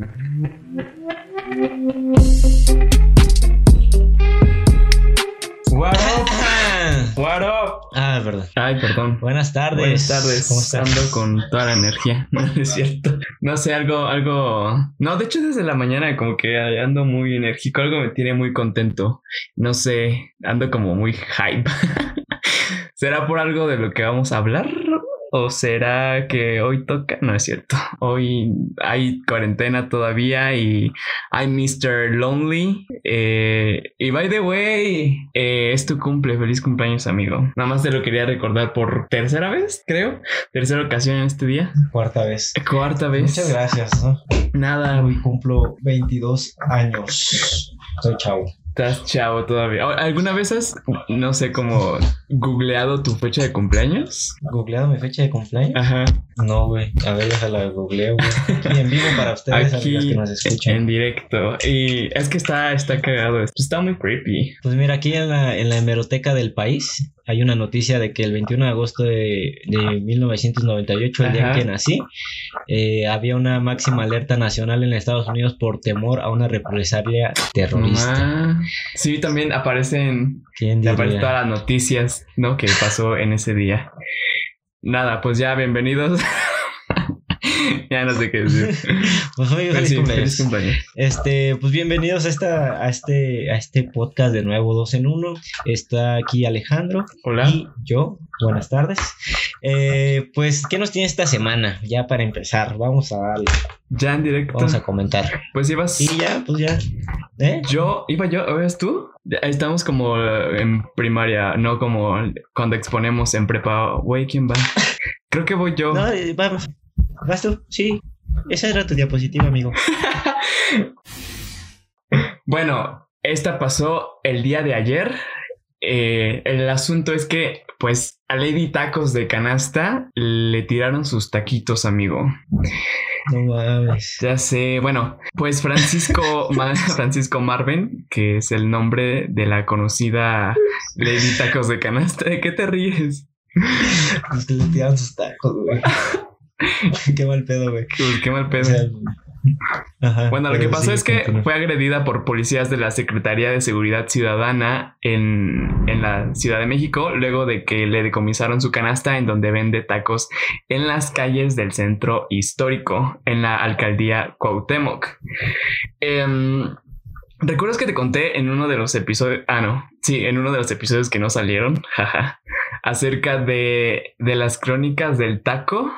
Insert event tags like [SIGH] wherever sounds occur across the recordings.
What up? What up? Ah, es verdad. Ay, perdón. Buenas tardes. Buenas tardes. ¿Cómo estás? Ando con toda la energía. [LAUGHS] No es cierto. No sé, algo, algo. No, de hecho, desde la mañana como que ando muy enérgico. Algo me tiene muy contento. No sé, ando como muy hype. [LAUGHS] ¿Será por algo de lo que vamos a hablar? ¿O será que hoy toca? No es cierto. Hoy hay cuarentena todavía y hay Mr. Lonely. Eh, y by the way, eh, es tu cumple. Feliz cumpleaños, amigo. Nada más te lo quería recordar por tercera vez, creo. Tercera ocasión en este día. Cuarta vez. Cuarta vez. Muchas gracias. ¿no? Nada, Hoy cumplo 22 años. Soy chavo. Estás chavo todavía. ¿Alguna vez has, no sé, como googleado tu fecha de cumpleaños? ¿Googleado mi fecha de cumpleaños? Ajá. No, güey. A ver, déjala googleo, güey. Aquí en vivo para ustedes, Aquí amigos que nos escuchan. en directo. Y es que está, está cagado. esto. Está muy creepy. Pues mira, aquí en la, en la hemeroteca del país hay una noticia de que el 21 de agosto de, de 1998, el día Ajá. en que nací, eh, había una máxima alerta nacional en Estados Unidos por temor a una represalia terrorista. Ah, sí, también aparecen, ¿Quién te aparecen todas las noticias, ¿no? Que pasó en ese día. Nada, pues ya, bienvenidos. [LAUGHS] [LAUGHS] ya no sé qué decir. [LAUGHS] Pues Pero feliz sí, cumpleaños. feliz cumpleaños. Este, pues bienvenidos a esta, a este, a este podcast de nuevo, dos en uno. Está aquí Alejandro Hola. y yo. Buenas tardes. Eh, pues, ¿qué nos tiene esta semana? Ya para empezar, vamos a darle, Ya en directo. vamos a comentar. Pues ibas. Y ya, pues ya. ¿Eh? Yo, iba yo, ¿o eres tú? Estamos como eh, en primaria, no como cuando exponemos en prepa. Güey, ¿quién va? [LAUGHS] Creo que voy yo. No, eh, vamos. ¿Vas tú? Sí. Esa era tu diapositiva, amigo. [LAUGHS] Bueno, esta pasó el día de ayer. Eh, el asunto es que, pues, a Lady Tacos de Canasta le tiraron sus taquitos, amigo. No mames. Ya sé, bueno, pues Francisco, [LAUGHS] Francisco Marven, que es el nombre de la conocida Lady Tacos de Canasta. ¿De qué te ríes? Pues que le tiraron sus tacos, güey. [LAUGHS] [LAUGHS] Qué mal pedo, güey. Qué, qué mal pedo. O sea, ajá, Bueno, lo que pasó sí, es que fue agredida por policías de la Secretaría de Seguridad Ciudadana en, en la Ciudad de México, luego de que le decomisaron su canasta en donde vende tacos en las calles del centro histórico, en la alcaldía Cuauhtémoc. Em, ¿Recuerdas que te conté en uno de los episodios? Ah, no. Sí, en uno de los episodios que no salieron, [LAUGHS] jaja, acerca de, de las crónicas del taco,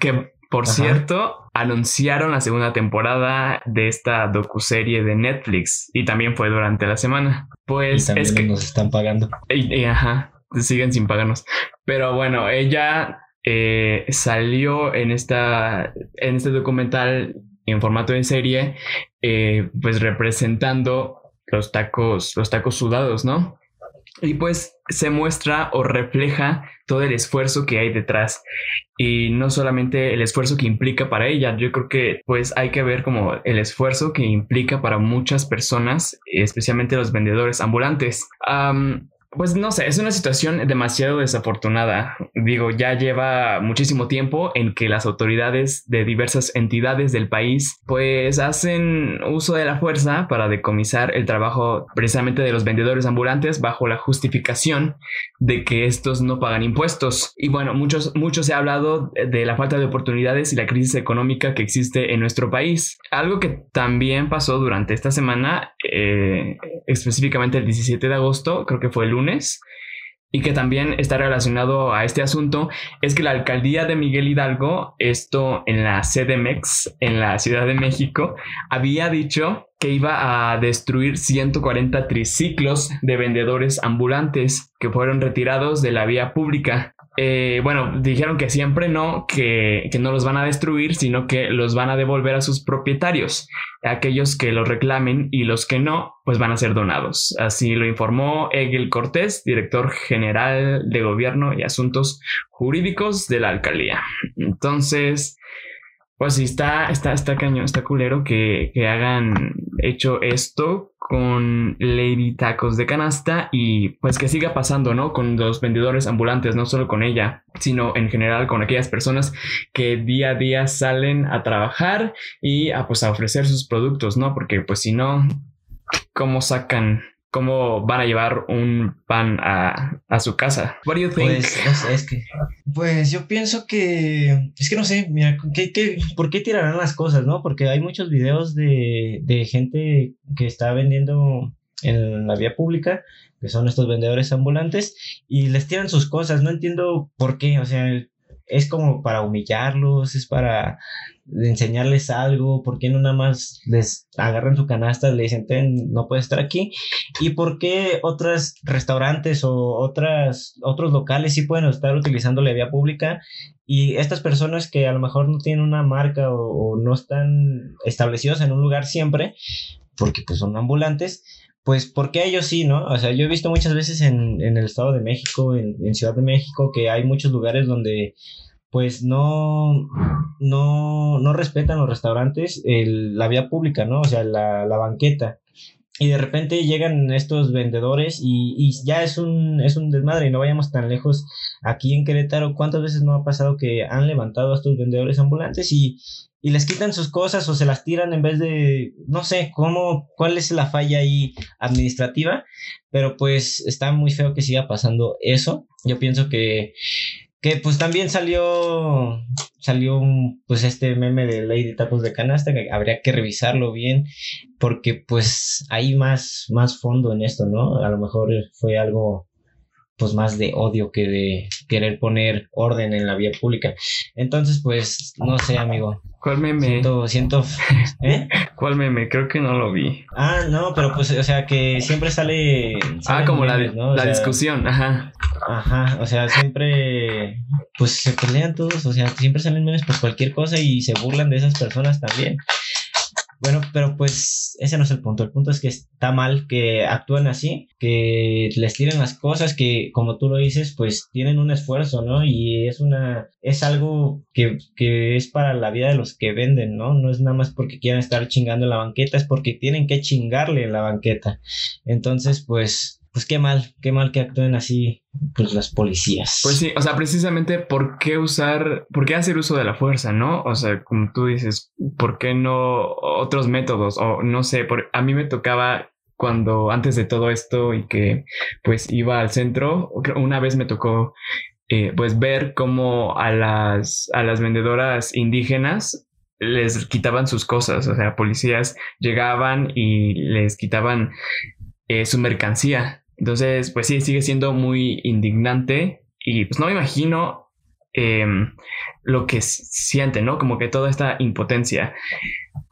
que por Ajá. cierto anunciaron la segunda temporada de esta docuserie de Netflix y también fue durante la semana. Y Pues también es que nos están pagando. y, y, ajá, siguen sin pagarnos. Pero bueno, ella eh, salió en esta en este documental en formato de serie, eh, pues representando los tacos, los tacos sudados, ¿no? Y pues se muestra o refleja todo el esfuerzo que hay detrás y no solamente el esfuerzo que implica para ella, yo creo que pues hay que ver como el esfuerzo que implica para muchas personas, especialmente los vendedores ambulantes. Am, pues no sé, es una situación demasiado desafortunada. Digo, ya lleva muchísimo tiempo en que las autoridades de diversas entidades del país pues hacen uso de la fuerza para decomisar el trabajo precisamente de los vendedores ambulantes bajo la justificación de que estos no pagan impuestos. Y bueno, muchos, mucho se ha hablado de la falta de oportunidades y la crisis económica que existe en nuestro país. Algo que también pasó durante esta semana, eh, específicamente el 17 de agosto, creo que fue el lunes, y que también está relacionado a este asunto, es que la alcaldía de Miguel Hidalgo, esto en la CDMX, en la Ciudad de México, había dicho que iba a destruir 140 triciclos de vendedores ambulantes que fueron retirados de la vía pública. Eh, bueno, dijeron que siempre no, que, que no los van a destruir, sino que los van a devolver a sus propietarios. Aquellos que los reclamen y los que no, pues van a ser donados. Así lo informó Egil Cortés, director general de gobierno y asuntos jurídicos de la alcaldía. Entonces, pues sí, está, está, está cañón, está culero que, que hagan hecho esto con Lady Tacos de Canasta y pues que siga pasando, ¿no? Con los vendedores ambulantes, no solo con ella, sino en general con aquellas personas que día a día salen a trabajar y a pues a ofrecer sus productos, ¿no? Porque pues si no, ¿cómo sacan cómo van a llevar un pan a, su casa. What do? Pues, no sé, es que, pues yo pienso que, es que no sé, mira, ¿qué, por qué tirarán las cosas, no? Porque hay muchos videos de, de gente que está vendiendo en la vía pública, que son estos vendedores ambulantes, y les tiran sus cosas, no entiendo por qué, o sea, es como para humillarlos, es para enseñarles algo, ¿por qué no nada más les agarran su canasta, le dicen, no puedes estar aquí? ¿Y por qué otros restaurantes o otras, otros locales sí pueden estar utilizando la vía pública? Y estas personas que a lo mejor no tienen una marca o, no están establecidos en un lugar siempre, porque pues son ambulantes, pues porque ellos sí, ¿no? O sea, yo he visto muchas veces en, el Estado de México, en, en, Ciudad de México, que hay muchos lugares donde pues no, no, no respetan los restaurantes la vía pública, ¿no? O sea, la, la banqueta. Y de repente llegan estos vendedores y, y, ya es un, es un desmadre y no vayamos tan lejos aquí en Querétaro. ¿Cuántas veces no ha pasado que han levantado a estos vendedores ambulantes y, y les quitan sus cosas o se las tiran en vez de, no sé, cómo, cuál es la falla ahí administrativa? Pero pues está muy feo que siga pasando eso. Yo pienso que que pues también salió, salió un, pues este meme de Lady Tacos de Canasta, que habría que revisarlo bien, porque pues hay más, más fondo en esto, ¿no? A lo mejor fue algo pues más de odio que de querer poner orden en la vía pública. Entonces, pues, no sé, amigo. ¿Cuál meme? Siento, siento, ¿eh? [LAUGHS] ¿Cuál meme? Creo que no lo vi. Ah, no, pero pues, o sea, que siempre sale... ah, como la, la discusión, ajá. Ajá, o sea, siempre, pues se pelean todos, o sea, siempre salen memes por cualquier cosa y se burlan de esas personas también. Bueno, pero pues ese no es el punto. El punto es que está mal que actúen así, que les tiren las cosas, que como tú lo dices, pues tienen un esfuerzo, ¿no? Y es una, es algo que, que es para la vida de los que venden, ¿no? No es nada más porque quieran estar chingando en la banqueta, es porque tienen que chingarle en la banqueta. Entonces, pues pues qué mal, qué mal que actúen así pues las policías. Pues sí, o sea, precisamente por qué usar, por qué hacer uso de la fuerza, ¿no? O sea, como tú dices, ¿por qué no otros métodos? O no sé, por, a mí me tocaba cuando antes de todo esto y que pues iba al centro, una vez me tocó eh, pues ver cómo a las, a las vendedoras indígenas les quitaban sus cosas, o sea, policías llegaban y les quitaban eh, su mercancía entonces, pues sí, sigue siendo muy indignante y pues no me imagino em, lo que siente, ¿no? Como que toda esta impotencia.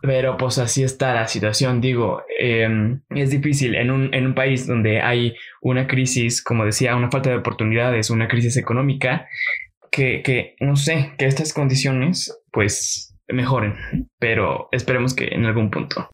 Pero pues así está la situación, digo, em, es difícil en un, en un país donde hay una crisis, como decía, una falta de oportunidades, una crisis económica, que, que no sé, que estas condiciones pues mejoren, pero esperemos que en algún punto.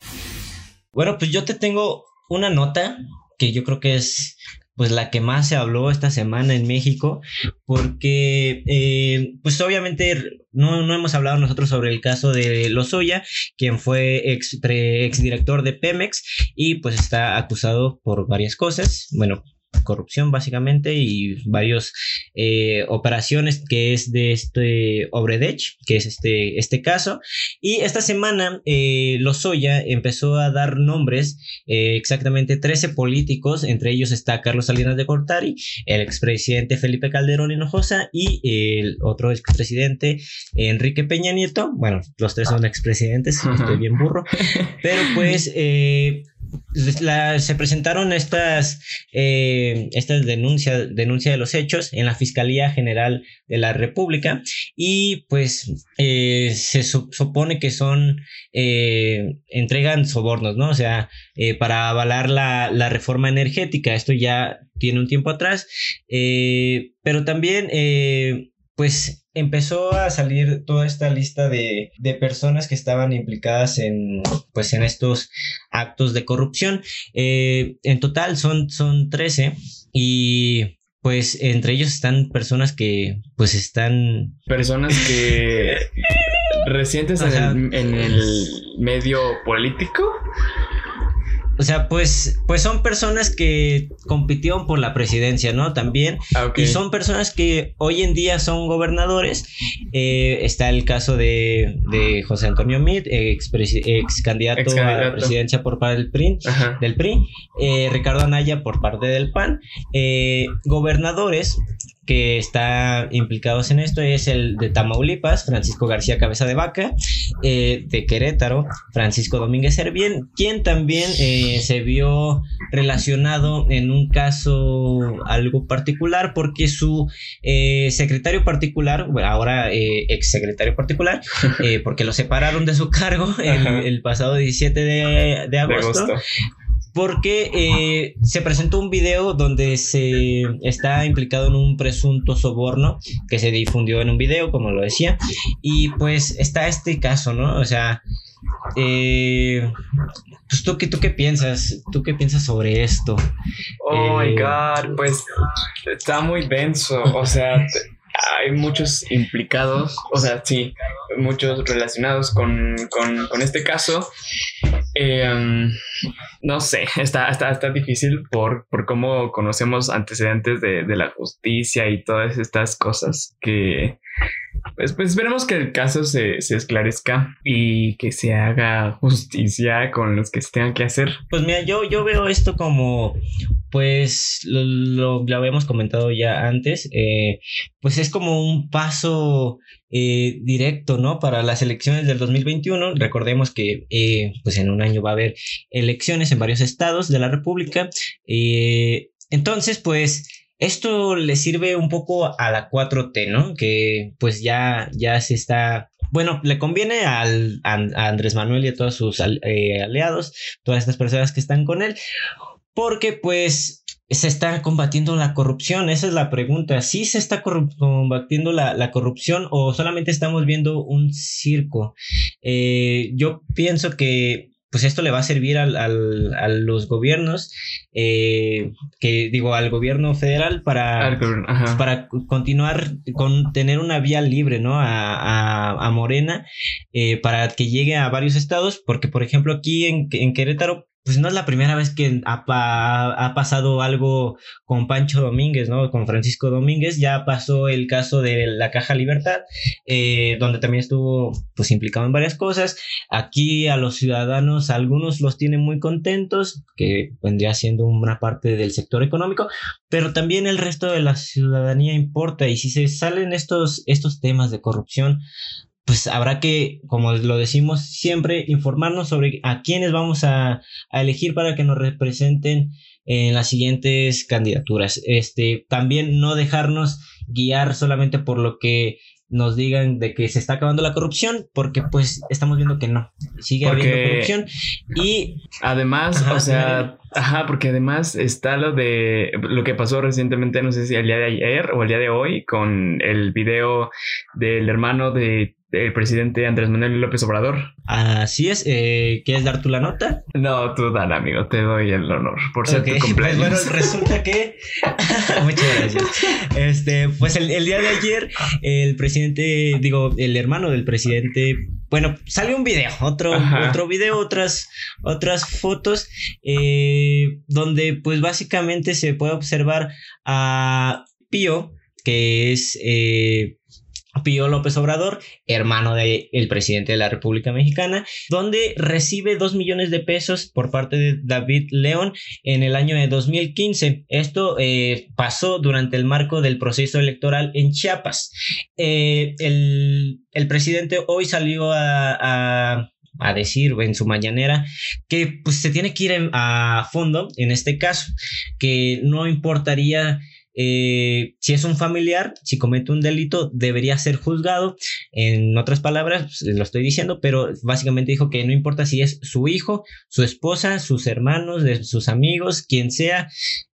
Bueno, pues yo te tengo una nota que yo creo que es pues la que más se habló esta semana en México, porque eh, pues obviamente no, no, hemos hablado nosotros sobre el caso de Lozoya, quien fue ex, ex director de Pemex y pues está acusado por varias cosas, bueno, corrupción básicamente y varios eh, operaciones que es de este Obredech, que es este, este caso. Y esta semana eh, Lozoya empezó a dar nombres, eh, exactamente 13 políticos, entre ellos está Carlos Salinas de Cortari, el expresidente Felipe Calderón Hinojosa y el otro expresidente Enrique Peña Nieto. Bueno, los tres son expresidentes, estoy [LAUGHS] bien burro, pero pues... Eh, se presentaron estas, eh, estas denuncias denuncia de los hechos en la Fiscalía General de la República y pues eh, se supone que son, eh, entregan sobornos, ¿no? O sea, para avalar la, la, reforma energética, esto ya tiene un tiempo atrás, pero también pues empezó a salir toda esta lista de, personas que estaban implicadas en, pues, en estos actos de corrupción. Eh, en total son, son 13 y pues entre ellos están personas que pues están... Personas que [LAUGHS] recientes en el, en el medio político. O sea, pues, pues son personas que compitieron por la presidencia, ¿no? También. Ah. Y son personas que hoy en día son gobernadores. Eh, está el caso de, de José Antonio Meade, ex, candidato Ex a la presidencia por parte del PRI. Ajá. Del PRI, eh, Ricardo Anaya por parte del PAN, eh, gobernadores que están implicados en esto es el de Tamaulipas, Francisco García Cabeza de Vaca, eh, de Querétaro, Francisco Domínguez Servién, quien también eh, se vio relacionado en un caso algo particular porque su eh, secretario particular, bueno, ahora eh, ex secretario particular, [LAUGHS] eh, porque lo separaron de su cargo el, pasado 17 de, de De agosto, agosto. Porque eh, se presentó un video donde se está implicado en un presunto soborno que se difundió en un video, como lo decía, y pues está este caso, ¿no? O sea, eh, pues ¿tú, qué, ¿tú qué piensas? ¿Tú qué piensas sobre esto? Oh my Eh, god, pues está muy denso. O sea, [LAUGHS] hay muchos implicados, o sea, sí, muchos relacionados con, con, con este caso. Eh, no sé, está, está, está difícil por, por cómo conocemos antecedentes de, de la justicia y todas estas cosas que, pues, pues esperemos que el caso se, se esclarezca y que se haga justicia con los que se tengan que hacer. Pues mira, yo, yo veo esto como, pues lo, lo, habíamos comentado ya antes, eh, pues es como un paso eh, directo, ¿no? Para las elecciones del 2021. Recordemos que eh, pues en un año va a haber elecciones en varios estados de la República. Entonces, pues... Esto le sirve un poco a la 4T, ¿no? Que pues ya, ya se está bueno, le conviene al, a, Andrés Manuel y a todos sus eh, aliados, todas estas personas que están con él, porque pues se está combatiendo la corrupción. Esa es la pregunta. ¿Sí se está combatiendo la, la corrupción o solamente estamos viendo un circo? Eh, yo pienso que pues esto le va a servir al, al- a los gobiernos, eh, que digo, al gobierno federal para Ajá. para continuar con tener una vía libre, ¿no? A, a, a Morena, eh, para que llegue a varios estados, porque por ejemplo aquí en, en Querétaro, pues no es la primera vez que ha, pa- ha pasado algo con Pancho Domínguez, ¿no? Con Francisco Domínguez, ya pasó el caso de la Caja Libertad, eh, donde también estuvo pues implicado en varias cosas. Aquí a los ciudadanos, algunos los tienen muy contentos, que vendría siendo una parte del sector económico, pero también el resto de la ciudadanía importa y si se salen estos, estos temas de corrupción, pues habrá que, como lo decimos siempre, informarnos sobre a quiénes vamos a, a elegir para que nos representen en las siguientes candidaturas. Este, también no dejarnos guiar solamente por lo que nos digan de que se está acabando la corrupción, porque pues estamos viendo que no, sigue Porque- habiendo corrupción y Además, Ajá, o sea, ajá, porque además está lo de lo que pasó recientemente, no sé si el día de ayer o el día de hoy, con el video del hermano de del presidente Andrés Manuel López Obrador. así es, eh, ¿quieres dar tú la nota? No, tú dan, amigo, te doy el honor por ser tu [LAUGHS] pues cumpleaños. bueno, resulta que. [LAUGHS] Muchas gracias. Este, pues el, el día de ayer, el presidente, digo, el hermano del presidente. Bueno, salió un video, otro, Ajá. otro video, otras, otras fotos, eh, donde pues básicamente se puede observar a Pío, que es eh, Pío López Obrador, hermano del presidente de la República Mexicana, donde recibe 2 millones de pesos por parte de David León en el año de 2015. Esto eh, pasó durante el marco del proceso electoral en Chiapas. Eh, el, presidente hoy salió a, a decir en su mañanera que pues se tiene que ir a fondo en este caso, que no importaría eh, si es un familiar, si comete un delito, debería ser juzgado. En otras palabras, pues, lo estoy diciendo, pero básicamente dijo que no importa si es su hijo, su esposa, sus hermanos, de sus amigos, quien sea,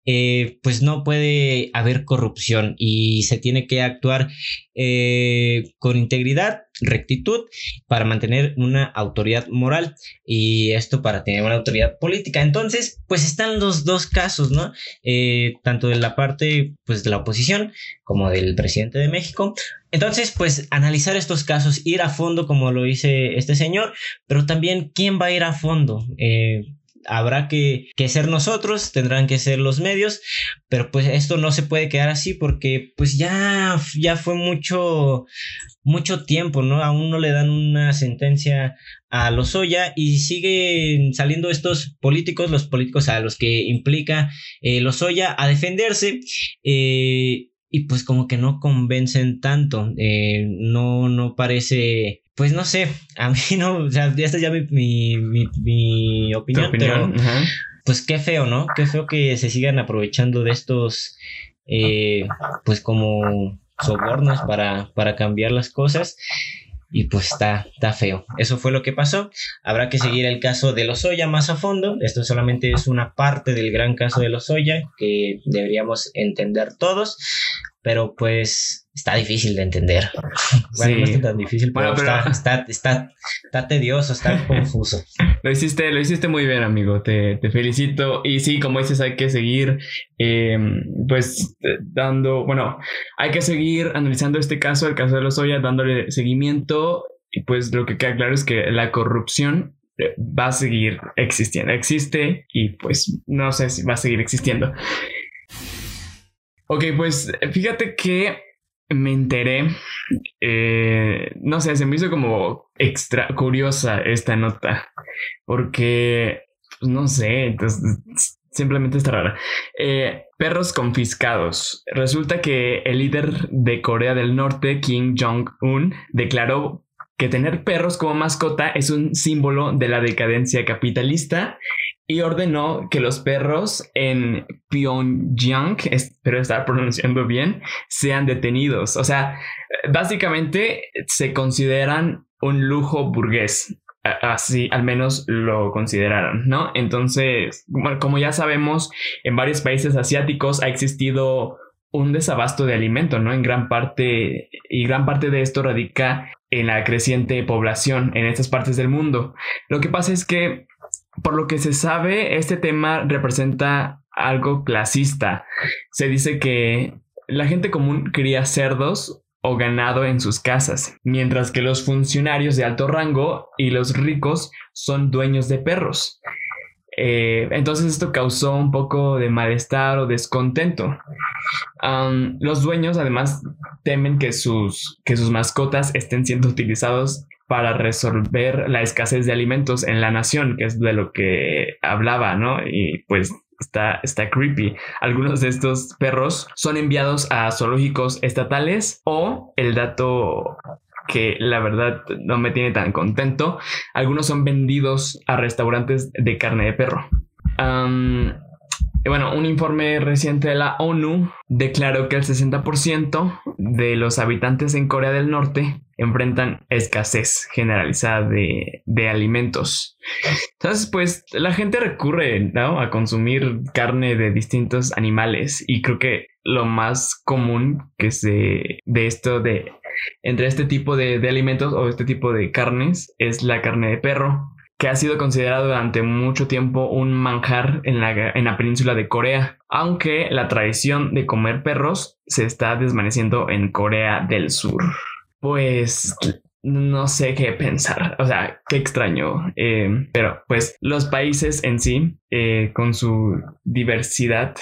eh, pues no puede haber corrupción y se tiene que actuar eh, con integridad, rectitud, para mantener una autoridad moral y esto para tener una autoridad política. Entonces, pues están los dos casos, ¿no? Eh, tanto de la parte, pues, de la oposición como del presidente de México. Entonces, pues, analizar estos casos, ir a fondo como lo dice este señor, pero también quién va a ir a fondo. Eh, habrá que, que ser nosotros, tendrán que ser los medios, pero pues esto no se puede quedar así porque pues ya, ya fue mucho, mucho tiempo, ¿no? Aún no le dan una sentencia a Lozoya y siguen saliendo estos políticos, los políticos a los que implica eh, Lozoya a defenderse. Eh, y pues como que no convencen tanto, eh, no, no parece, pues no sé, [LAUGHS] a mí no, o sea, ya está ya mi, mi, mi, opinión, pero pues qué feo, ¿no? Qué feo que se sigan aprovechando de estos, eh, pues como sobornos para, para cambiar las cosas y pues está, está feo. Eso fue lo que pasó. Habrá que seguir el caso de Lozoya más a fondo. Esto solamente es una parte del gran caso de Lozoya que deberíamos entender todos, pero pues está difícil de entender. [LAUGHS] Bueno, no está tan difícil, pero, Está, está, está, tedioso, está [LAUGHS] confuso. Lo hiciste, lo hiciste muy bien, amigo. Te, te felicito. Y sí, como dices, hay que seguir, eh, pues, dando, bueno, hay que seguir analizando este caso, el caso de los Oya, dándole seguimiento. Y pues lo que queda claro es que la corrupción eh, va a seguir existiendo. Existe y pues no sé si va a seguir existiendo. Ok, pues fíjate que me enteré, eh, no sé, se me hizo como extra curiosa esta nota, porque, pues, no sé, entonces, simplemente está rara. Eh, perros confiscados. Resulta que el líder de Corea del Norte, Kim Jong-un, declaró que tener perros como mascota es un símbolo de la decadencia capitalista y ordenó que los perros en Pyongyang, espero estar pronunciando bien, sean detenidos. O sea, básicamente se consideran un lujo burgués. Así al menos lo consideraron, ¿no? Entonces, como ya sabemos, en varios países asiáticos ha existido un desabasto de alimento, ¿no? En gran parte, y gran parte de esto radica en la creciente población en estas partes del mundo. Lo que pasa es que por lo que se sabe, este tema representa algo clasista. Se dice que la gente común cría cerdos o ganado en sus casas, mientras que los funcionarios de alto rango y los ricos son dueños de perros. Eh, entonces esto causó un poco de malestar o descontento. los dueños además temen que sus, que sus mascotas estén siendo utilizados para resolver la escasez de alimentos en la nación, que es de lo que hablaba, ¿no? Y pues está, está creepy. Algunos de estos perros son enviados a zoológicos estatales o el dato que la verdad no me tiene tan contento, algunos son vendidos a restaurantes de carne de perro. bueno, un informe reciente de la ONU declaró que el 60% de los habitantes en Corea del Norte enfrentan escasez generalizada de, de, alimentos. Entonces, pues la gente recurre a consumir carne de distintos animales y creo que lo más común que se de esto de entre este tipo de, de alimentos o este tipo de carnes es la carne de perro que ha sido considerado durante mucho tiempo un manjar en la, en la, península de Corea, aunque la tradición de comer perros se está desvaneciendo en Corea del Sur pues no sé qué pensar, o sea, qué extraño, eh, pero pues los países en sí, eh, con su diversidad,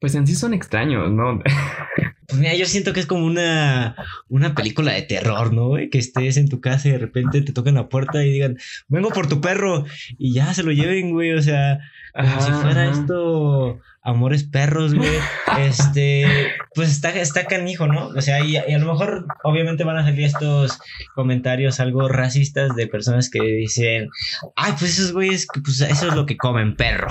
pues en sí son extraños, ¿no? [LAUGHS] Pues mira, yo siento que es como una, una película de terror, ¿no? Que estés en tu casa y de repente te tocan la puerta y digan, vengo por tu perro y ya se lo lleven, güey, o sea, como si fuera esto Amores Perros, güey. [LAUGHS] Este, pues está, está canijo, ¿no? O sea, y, a lo mejor, obviamente van a salir estos comentarios algo racistas de personas que dicen, ay, pues esos güeyes, pues eso es lo que comen, perro,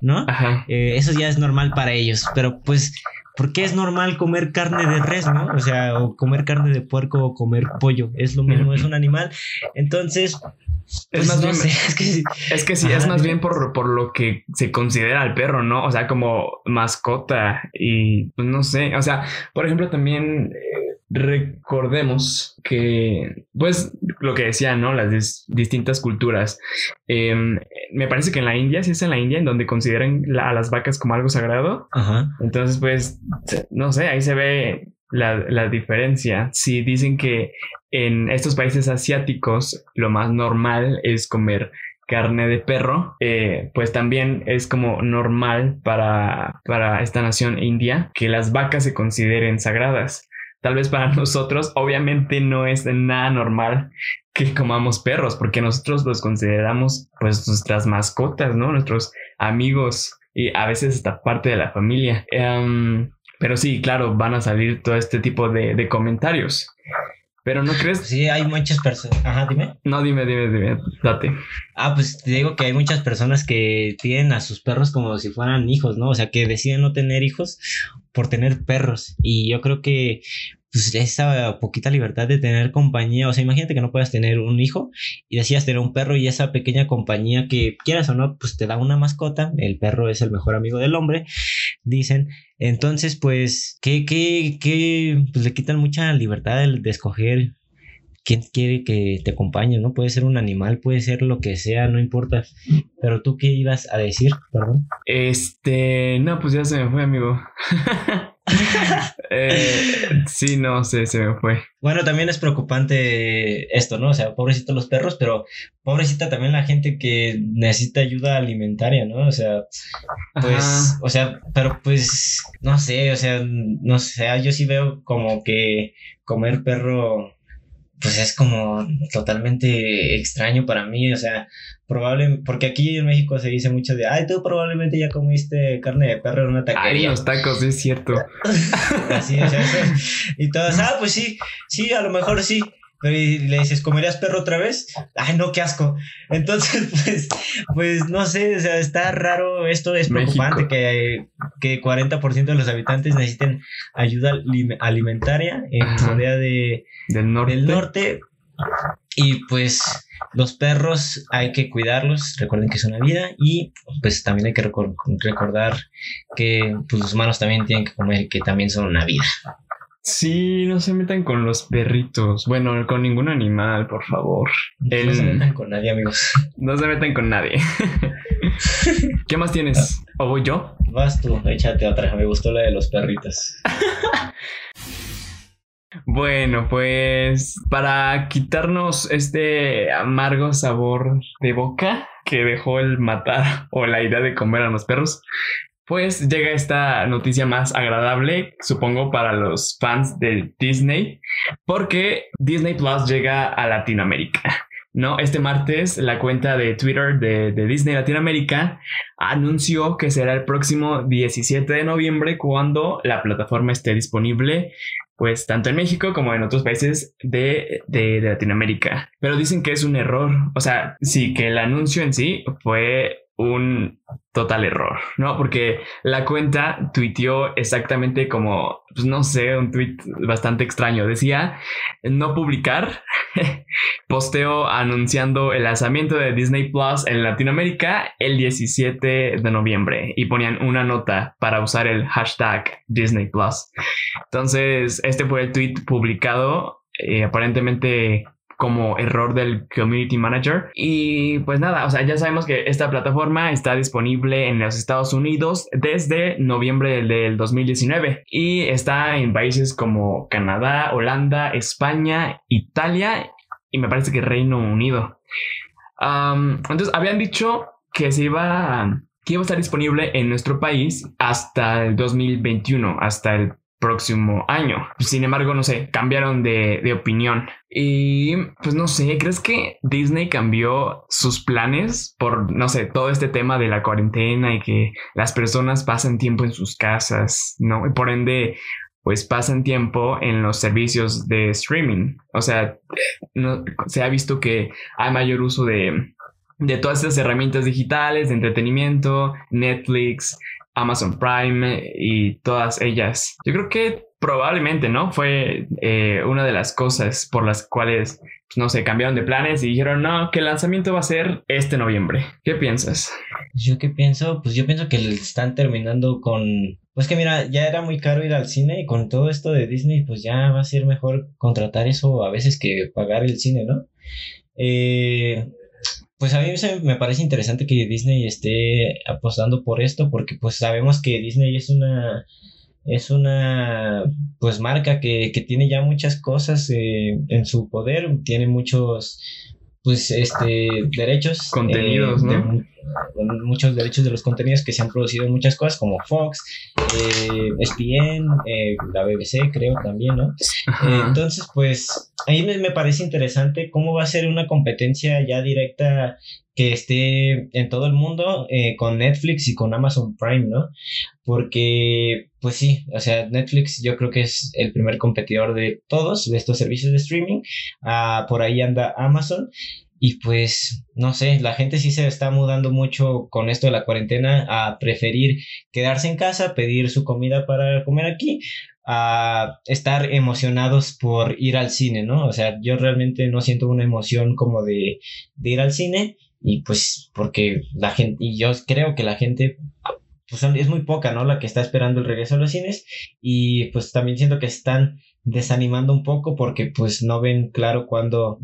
¿no? Ajá. Eh, eso ya es normal para ellos, pero pues ¿Por qué es normal comer carne de res, no? O sea, o comer carne de puerco o comer pollo. Es lo mismo, es un animal. Entonces, es pues más bien, es [LAUGHS] que, es que sí, es más bien por, por, lo que se considera al perro, ¿no? O sea, como mascota y pues no sé, o sea, por ejemplo, también eh, recordemos que, pues, lo que decían, ¿no? Las distintas culturas. Em, me parece que en la India, sí es en la India, en donde consideran a las vacas como algo sagrado. Ajá. Entonces, pues, no sé, ahí se ve la, la, diferencia. Si dicen que en estos países asiáticos lo más normal es comer carne de perro, eh, pues también es como normal para, para esta nación india que las vacas se consideren sagradas. Tal vez para [LAUGHS] nosotros, obviamente no es nada normal que comamos perros, porque nosotros los consideramos pues nuestras mascotas, ¿no? Nuestros amigos y a veces hasta parte de la familia. Em, pero sí, claro, van a salir todo este tipo de, de comentarios. Pero no crees. Sí, hay muchas personas. Ajá, dime. No, dime, dime, dime, date. Ah, pues te digo que hay muchas personas que tienen a sus perros como si fueran hijos, ¿no? O sea, que deciden no tener hijos por tener perros. Y yo creo que pues esa poquita libertad de tener compañía, o sea, imagínate que no puedas tener un hijo y decías tener un perro y esa pequeña compañía que quieras o no, pues te da una mascota, el perro es el mejor amigo del hombre, dicen, entonces pues que, que, que, pues le quitan mucha libertad de, de escoger quién quiere que te acompañe, ¿no? Puede ser un animal, puede ser lo que sea, no importa. Pero tú qué ibas a decir, perdón. Este, no, pues ya se me fue, amigo. [LAUGHS] eh, sí, no sé, se me fue. Bueno, también es preocupante esto, ¿no? O sea, pobrecitos los perros, pero pobrecita también la gente que necesita ayuda alimentaria, ¿no? O sea, pues, Ajá. o sea, pero pues, no sé, o sea, no sé, yo sí veo como que comer perro pues es como totalmente extraño para mí, o sea, probable, porque aquí en México se dice mucho de, ay, tú probablemente ya comiste carne de perro en una Ay, taquería. los tacos, sí es cierto. [LAUGHS] Así, o sea, eso- y todos, ah, pues sí, sí, a lo mejor sí. Y le dices, ¿comerías perro otra vez? Ay, no, qué asco. Entonces, [LAUGHS] pues, pues no sé, o sea, está raro. Esto es preocupante que, que 40% de los habitantes necesiten ayuda alim- alimentaria en Ajá. Corea de, Del norte. del Norte. Y pues los perros hay que cuidarlos, recuerden que es una vida y pues también hay que recor- recordar que pues, los humanos también tienen que comer que también son una vida. Sí, no se metan con los perritos. Bueno, con ningún animal, por favor. El- [LAUGHS] No se metan con nadie, amigos. [LAUGHS] No se metan con nadie. ¿Qué más tienes? ¿O voy yo? Vas tú, échate otra. Me gustó la de los perritos. [LAUGHS] Bueno, pues para quitarnos este amargo sabor de boca que dejó el matar o la idea de comer a los perros, pues llega esta noticia más agradable, supongo, para los fans de Disney, porque Disney Plus llega a Latinoamérica. No, este martes la cuenta de Twitter de, Disney Latinoamérica anunció que será el próximo 17 de noviembre cuando la plataforma esté disponible pues tanto en México como en otros países de, de Latinoamérica. Pero dicen que es un error. O sea, sí, que el anuncio en sí fue un total error, ¿no? Porque la cuenta tuiteó exactamente como, pues no sé, un tweet bastante extraño. Decía no publicar, [LAUGHS] posteo anunciando el lanzamiento de Disney Plus en Latinoamérica el 17 de noviembre y ponían una nota para usar el hashtag Disney Plus. Entonces, este fue el tweet publicado, eh, aparentemente como error del community manager. Y pues nada, o sea, ya sabemos que esta plataforma está disponible en los Estados Unidos desde noviembre del, del 2019 y está en países como Canadá, Holanda, España, Italia y me parece que Reino Unido. Entonces, habían dicho que se iba que iba a estar disponible en nuestro país hasta el 2021, hasta el próximo año. Sin embargo, no sé, cambiaron de, de, opinión. Y pues no sé, ¿crees que Disney cambió sus planes por, no sé, todo este tema de la cuarentena y que las personas pasan tiempo en sus casas, ¿no? Por ende, pues pasan tiempo en los servicios de streaming. O sea, no, se ha visto que hay mayor uso de, de todas estas herramientas digitales de entretenimiento, Netflix, Amazon Prime y todas ellas. Yo creo que probablemente, ¿no? Fue eh, una de las cosas por las cuales, pues, no sé, cambiaron de planes y dijeron, no, que el lanzamiento va a ser este noviembre. ¿Qué piensas? Yo qué pienso, pues yo pienso que están terminando con... Pues que mira, ya era muy caro ir al cine y con todo esto de Disney, pues ya va a ser mejor contratar eso a veces que pagar el cine, ¿no? Eh, pues a mí me parece interesante que Disney esté apostando por esto porque pues sabemos que Disney es una es una pues marca que, que tiene ya muchas cosas eh, en su poder, tiene muchos pues este derechos contenidos, ¿no? muchos derechos de los contenidos que se han producido en muchas cosas como Fox, eh, ESPN, eh, la BBC creo también, ¿no? entonces, pues ahí me, me, parece interesante cómo va a ser una competencia ya directa que esté en todo el mundo eh, con Netflix y con Amazon Prime, ¿no? Porque, pues sí, o sea, Netflix yo creo que es el primer competidor de todos, de estos servicios de streaming. Ah, por ahí anda Amazon. Y pues, no sé, la gente sí se está mudando mucho con esto de la cuarentena a preferir quedarse en casa, pedir su comida para comer aquí, a estar emocionados por ir al cine, ¿no? O sea, yo realmente no siento una emoción como de, ir al cine y pues porque la gente, y yo creo que la gente pues es muy poca, ¿no? La que está esperando el regreso a los cines y pues también siento que están desanimando un poco porque pues no ven claro cuándo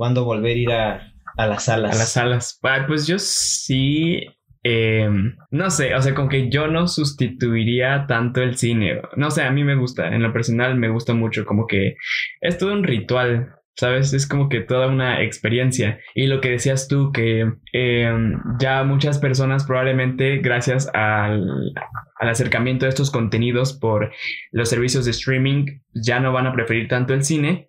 cuándo volver a ir a, a las salas. A las salas. Ah, pues yo sí em, no sé, o sea, con que yo no sustituiría tanto el cine. No sé, a mí me gusta, en lo personal me gusta mucho, como que es todo un ritual, ¿sabes? Es como que toda una experiencia. Y lo que decías tú, que em, ya muchas personas probablemente gracias al, al acercamiento de estos contenidos por los servicios de streaming ya no van a preferir tanto el cine.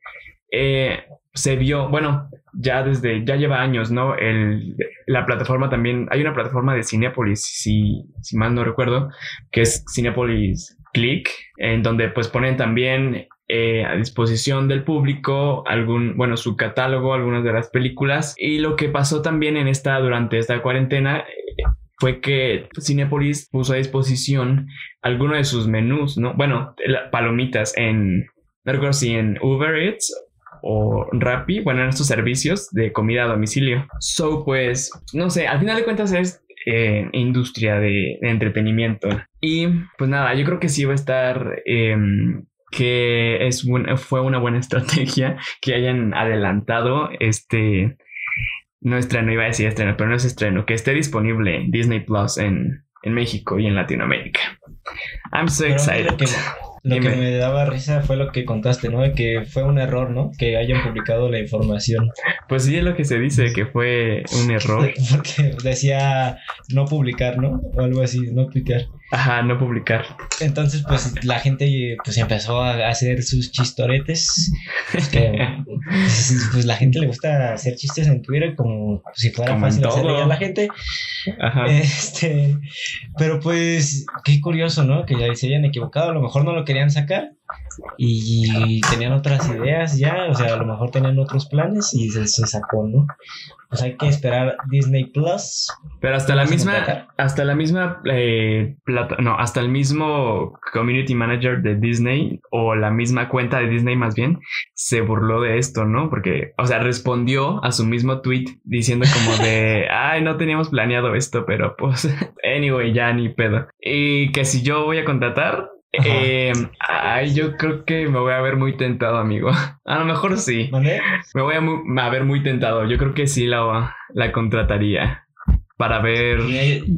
Eh, se vio, bueno, ya desde, ya lleva años, ¿no? El, la plataforma también, hay una plataforma de Cinepolis, si, si mal no recuerdo, que es Cinepolis Click, en donde pues ponen también eh, a disposición del público algún, bueno, su catálogo, algunas de las películas. Y lo que pasó también en esta, durante esta cuarentena, eh, fue que Cinepolis puso a disposición alguno de sus menús, ¿no? Bueno, palomitas en, no recuerdo si en Uber Eats o Rappi, bueno, en estos servicios de comida a domicilio. So, pues, no sé, al final de cuentas es eh, industria de, entretenimiento. Y pues nada, yo creo que sí va a estar, em, que es fue una buena [LAUGHS] estrategia que hayan adelantado este, no estreno, iba a decir estreno, pero no es estreno, que esté disponible Disney Plus en, en México y en Latinoamérica. I'm so excited. Lo que me daba risa fue lo que contaste, ¿no? De que fue un error, ¿no? Que hayan publicado la información. Pues sí, es lo que se dice, que fue un error. [LAUGHS] Porque decía no publicar, ¿no? O algo así, no tuitear. Ajá, no publicar. Entonces, pues la gente pues empezó a hacer sus chistoretes. Que, pues la gente le gusta hacer chistes en Twitter como si fuera fácil hacerle a la gente. Ajá. Este, pero pues, qué curioso, ¿no? Que ya se hayan equivocado. A lo mejor no lo querían sacar y tenían otras ideas ya, o sea, a lo mejor tenían otros planes y se, se sacó, ¿no? pues hay que esperar Disney Plus. Pero hasta la misma, hasta la misma eh, plata, no, hasta el mismo community manager de Disney o la misma cuenta de Disney más bien se burló de esto, ¿no? Porque, o sea, respondió a su mismo tweet diciendo como de, [LAUGHS] ay, no teníamos planeado esto, pero pues, [LAUGHS] anyway, ya ni pedo. Y que si yo voy a contratar, eh, ay, yo creo que me voy a ver muy tentado, amigo. [LAUGHS] A lo mejor sí. Me voy a, ver muy tentado. Yo creo que sí la, la contrataría para ver,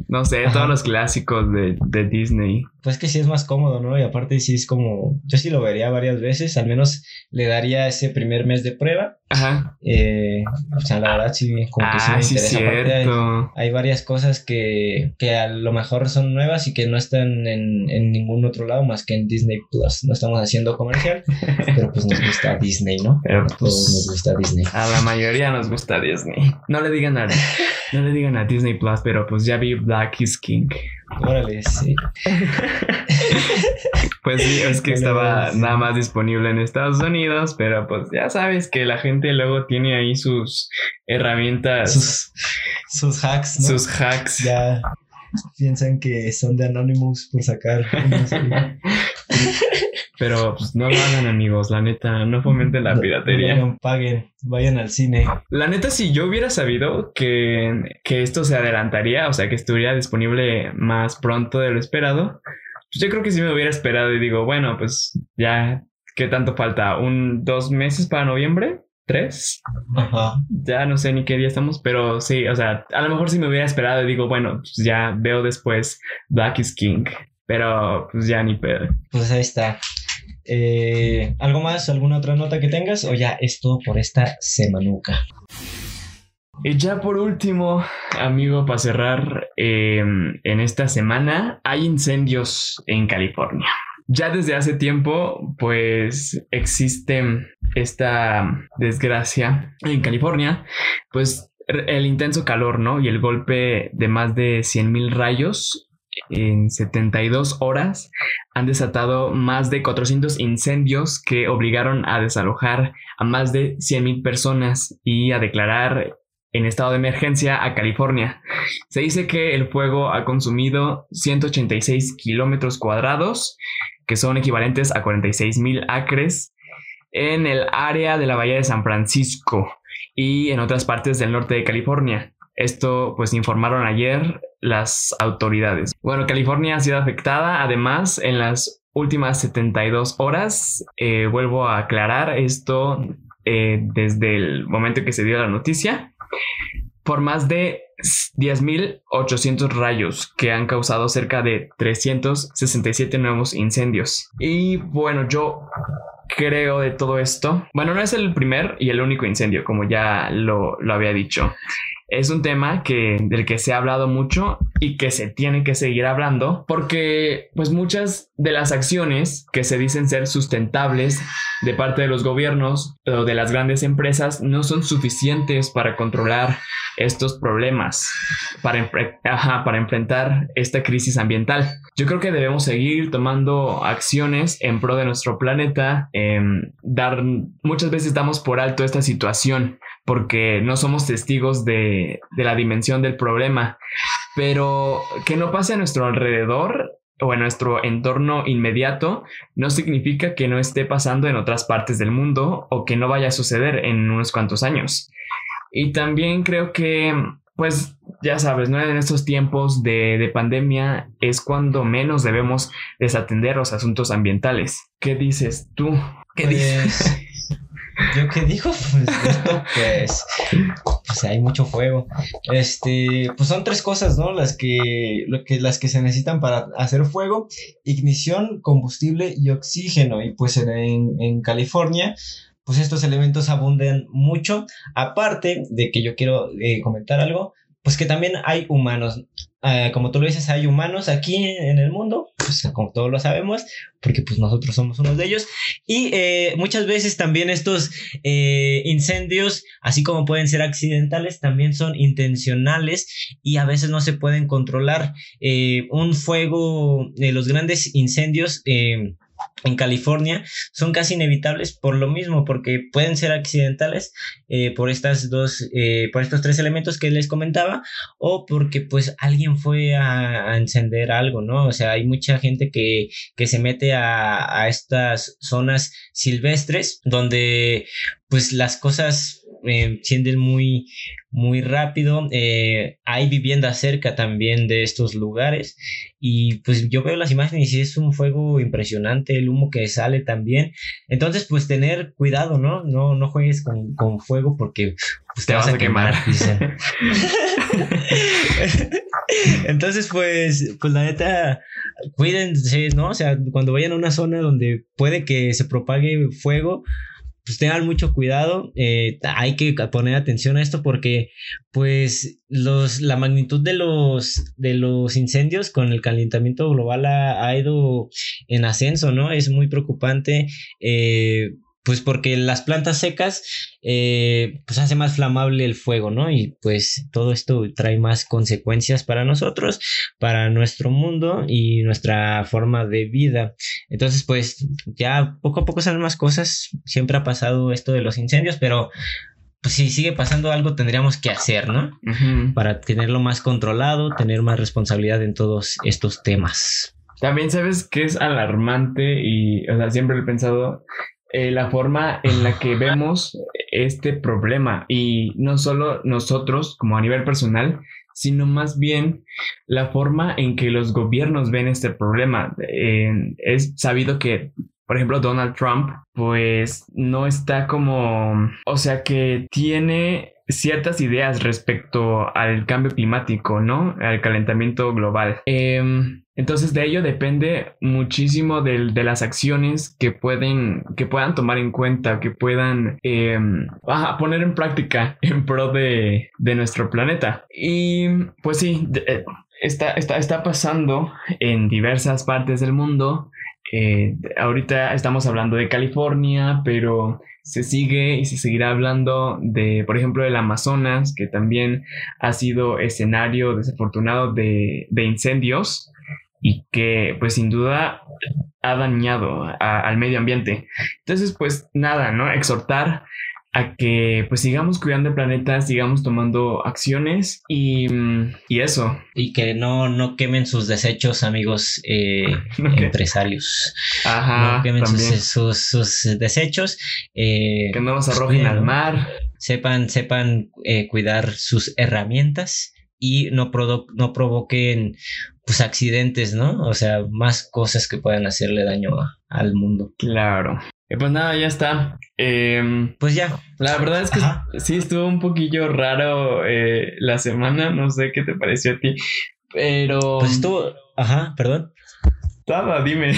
no sé, todos los clásicos de, de, Disney. Pues que sí es más cómodo, ¿no? Y aparte sí es como, yo sí lo vería varias veces, al menos le daría ese primer mes de prueba. Ajá. Eh, o sea, la verdad sí, como que sí me ah, interesa. Cierto. Hay, varias cosas que, que a lo mejor son nuevas y que no están en, en ningún otro lado más que en Disney Plus. No estamos haciendo comercial, [LAUGHS] pero pues nos gusta Disney, ¿no? Pero pues, nos gusta Disney. A la mayoría nos gusta Disney. No le digan nada. No le digan a Disney Plus, pero pues ya vi Black is King. Órale, sí. [LAUGHS] pues sí, es que estaba nada más disponible en Estados Unidos, pero pues ya sabes que la gente luego tiene ahí sus herramientas. Sus, hacks. ¿no? Sus hacks. Ya piensan que son de Anonymous por sacar. [LAUGHS] [LAUGHS] Pero pues no lo hagan amigos, la neta, no fomenten la piratería. No, paguen, vayan al cine. La neta, si yo hubiera sabido que, que esto se adelantaría, o sea, que estuviera disponible más pronto de lo esperado, pues yo creo que sí me hubiera esperado y digo, bueno, pues ya, ¿qué tanto falta? ¿Un dos meses para noviembre? ¿Tres? Ajá. Ya no sé ni qué día estamos, pero sí, o sea, a lo mejor si me hubiera esperado y digo, bueno, pues ya veo después Black is King. Pero pues ya ni pedo. Pues ahí está. Eh, ¿Algo más? ¿Alguna otra nota que tengas? O ya es todo por esta semanuca. Y ya por último, amigo, para cerrar, em, en esta semana hay incendios en California. Ya desde hace tiempo, pues existe esta desgracia en California, pues el intenso calor, ¿no? Y el golpe de más de 100.000 rayos en 72 horas han desatado más de 400 incendios que obligaron a desalojar a más de 100.000 personas y a declarar en estado de emergencia a California. Se dice que el fuego ha consumido 186 kilómetros cuadrados, que son equivalentes a 46 mil acres, en el área de la Bahía de San Francisco y en otras partes del norte de California. Esto pues informaron ayer las autoridades. Bueno, California ha sido afectada además en las últimas 72 horas. Eh, vuelvo a aclarar esto eh, desde el momento que se dio la noticia. Por más de 10.800 rayos que han causado cerca de 367 nuevos incendios. Y bueno, yo creo de todo esto. Bueno, no es el primer y el único incendio, como ya lo, lo había dicho es un tema que, del que se ha hablado mucho y que se tiene que seguir hablando porque pues muchas de las acciones que se dicen ser sustentables de parte de los gobiernos o de las grandes empresas no son suficientes para controlar estos problemas, para, enfrentar esta crisis ambiental. Yo creo que debemos seguir tomando acciones en pro de nuestro planeta, dar, muchas veces damos por alto esta situación porque no somos testigos de, la dimensión del problema. Pero que no pase a nuestro alrededor o en nuestro entorno inmediato no significa que no esté pasando en otras partes del mundo o que no vaya a suceder en unos cuantos años. Y también creo que, pues, ya sabes, ¿no? En estos tiempos de, pandemia es cuando menos debemos desatender los asuntos ambientales. ¿Qué dices tú? ¿Qué pues, dices? [LAUGHS] ¿Yo qué digo? [LAUGHS] Pues esto, pues, pues hay mucho fuego. Este, pues son tres cosas, ¿no? Las que, lo que, las que se necesitan para hacer fuego: ignición, combustible y oxígeno. Y pues en, en California, pues estos elementos abundan mucho. Aparte de que yo quiero eh, comentar algo, pues que también hay humanos. Ah, como tú lo dices, hay humanos aquí en el mundo, pues como todos lo sabemos, porque pues nosotros somos unos de ellos. Y eh, muchas veces también estos eh, incendios, así como pueden ser accidentales, también son intencionales y a veces no se pueden controlar. Eh, un fuego, los grandes incendios, en California son casi inevitables por lo mismo, porque pueden ser accidentales eh, por estas dos, eh, por estos tres elementos que les comentaba, o porque pues alguien fue a, encender algo, ¿no? O sea, hay mucha gente que, que se mete a, a estas zonas silvestres donde pues las cosas eh, muy, muy rápido. Eh, hay vivienda cerca también de estos lugares y pues yo veo las imágenes y es un fuego impresionante, el humo que sale también. Entonces pues tener cuidado, ¿no? No, no juegues con, con fuego porque pues, te, vas, a quemar. [LAUGHS] Entonces pues, pues la neta, cuídense, ¿no? O sea, cuando vayan a una zona donde puede que se propague fuego, pues tengan mucho cuidado, eh, hay que poner atención a esto porque pues los, la magnitud de los, de los incendios con el calentamiento global ha, ido en ascenso, ¿no? Es muy preocupante. Eh, pues porque las plantas secas eh, pues hace más flamable el fuego, ¿no? Y pues todo esto trae más consecuencias para nosotros, para nuestro mundo y nuestra forma de vida. Entonces pues ya poco a poco salen más cosas, siempre ha pasado esto de los incendios, pero pues si sigue pasando algo tendríamos que hacer, ¿no? Para tenerlo más controlado, tener más responsabilidad en todos estos temas. También sabes que es alarmante y, o sea, siempre he pensado eh, la forma en la que vemos este problema y no solo nosotros como a nivel personal, sino más bien la forma en que los gobiernos ven este problema. es sabido que, por ejemplo, Donald Trump, pues no está como, o sea, que tiene ciertas ideas respecto al cambio climático, ¿no? Al calentamiento global. Em, entonces de ello depende muchísimo de, de, las acciones que pueden, que puedan tomar en cuenta, que puedan eh, poner en práctica [LAUGHS] en pro de, de, nuestro planeta. Y pues sí, eh, está, está, está pasando en diversas partes del mundo. Eh, ahorita estamos hablando de California, pero se sigue y se seguirá hablando de, por ejemplo, el Amazonas, que también ha sido escenario desafortunado de, de incendios y que pues sin duda ha dañado al medio ambiente. Entonces pues nada, ¿no? Exhortar a que pues sigamos cuidando el planeta, sigamos tomando acciones y, y eso. Y que no, no quemen sus desechos, amigos eh, [LAUGHS] empresarios. Ajá. No quemen sus, sus, desechos. Eh, que no los arrojen al mar. Sepan, sepan eh, cuidar sus herramientas y no, no provoquen pues accidentes, ¿no? O sea, más cosas que puedan hacerle daño al mundo. Claro. Eh, pues nada, ya está. Em, pues ya. La verdad es que sí estuvo un poquillo raro eh, la semana, no sé qué te pareció a ti, pero... Pues estuvo... Ajá, perdón. Nada, dime.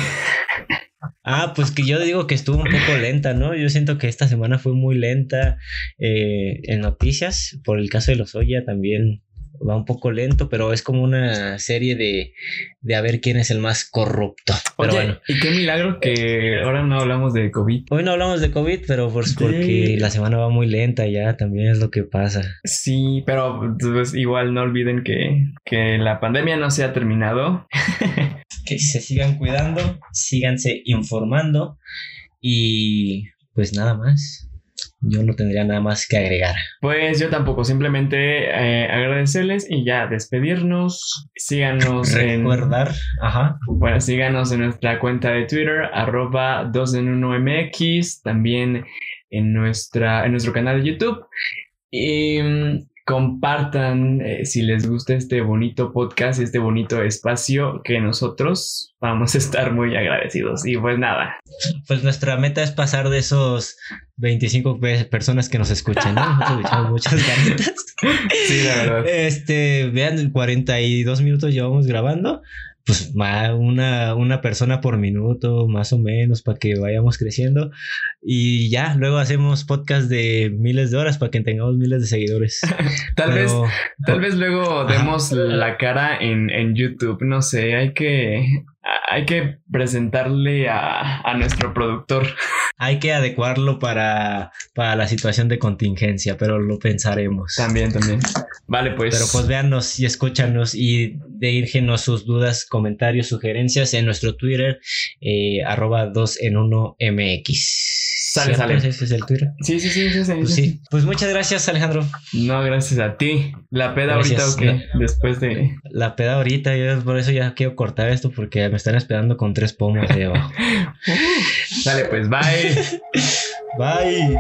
Ah, pues que yo digo que estuvo un poco lenta, ¿no? Yo siento que esta semana fue muy lenta eh, en noticias. Por el caso de los Oya también va un poco lento, pero es como una serie de, de a ver quién es el más corrupto. Oye, bueno. y qué milagro que ahora no hablamos de COVID. Hoy no hablamos de COVID, pero por, porque la semana va muy lenta ya, también es lo que pasa. Sí, pero pues, igual no olviden que, que la pandemia no se ha terminado. [LAUGHS] que se sigan cuidando, síganse informando y pues nada más yo no tendría nada más que agregar. Pues yo tampoco, simplemente eh, agradecerles y ya despedirnos. Síganos Recordar, ajá. Bueno, síganos en nuestra cuenta de Twitter, arroba 2 en 1 MX, también en, nuestra, en nuestro canal de YouTube. Y mm, compartan eh, si les gusta este bonito podcast, este bonito espacio que nosotros vamos a estar muy agradecidos. Y pues nada. Pues nuestra meta es pasar de esos 25 personas que nos escuchan, ¿no? Nosotros muchas ganitas. [LAUGHS] Sí, la verdad. Este, vean, 42 minutos llevamos grabando pues una, una persona por minuto, más o menos, para que vayamos creciendo. Y ya, luego hacemos podcast de miles de horas para que tengamos miles de seguidores. [LAUGHS] tal vez, tal vez luego demos la cara en, en YouTube, no sé, hay que, hay que presentarle a, a nuestro productor. hay que adecuarlo para, para la situación de contingencia, pero lo pensaremos. También, también. Vale, pues. Pero pues véannos y escúchanos y déjenos sus dudas, comentarios, sugerencias en nuestro Twitter, eh, arroba 2 en 1 MX. Sale, sale. Ese es el Twitter. Sí, sí, sí, sí, pues, sí. Pues muchas gracias, Alejandro. No, gracias a ti. La peda ahorita o qué? Después de. La peda ahorita, yo por eso ya quiero cortar esto porque me están esperando con tres pomos ahí abajo. [LAUGHS] Dale, pues bye. [LAUGHS] Bye.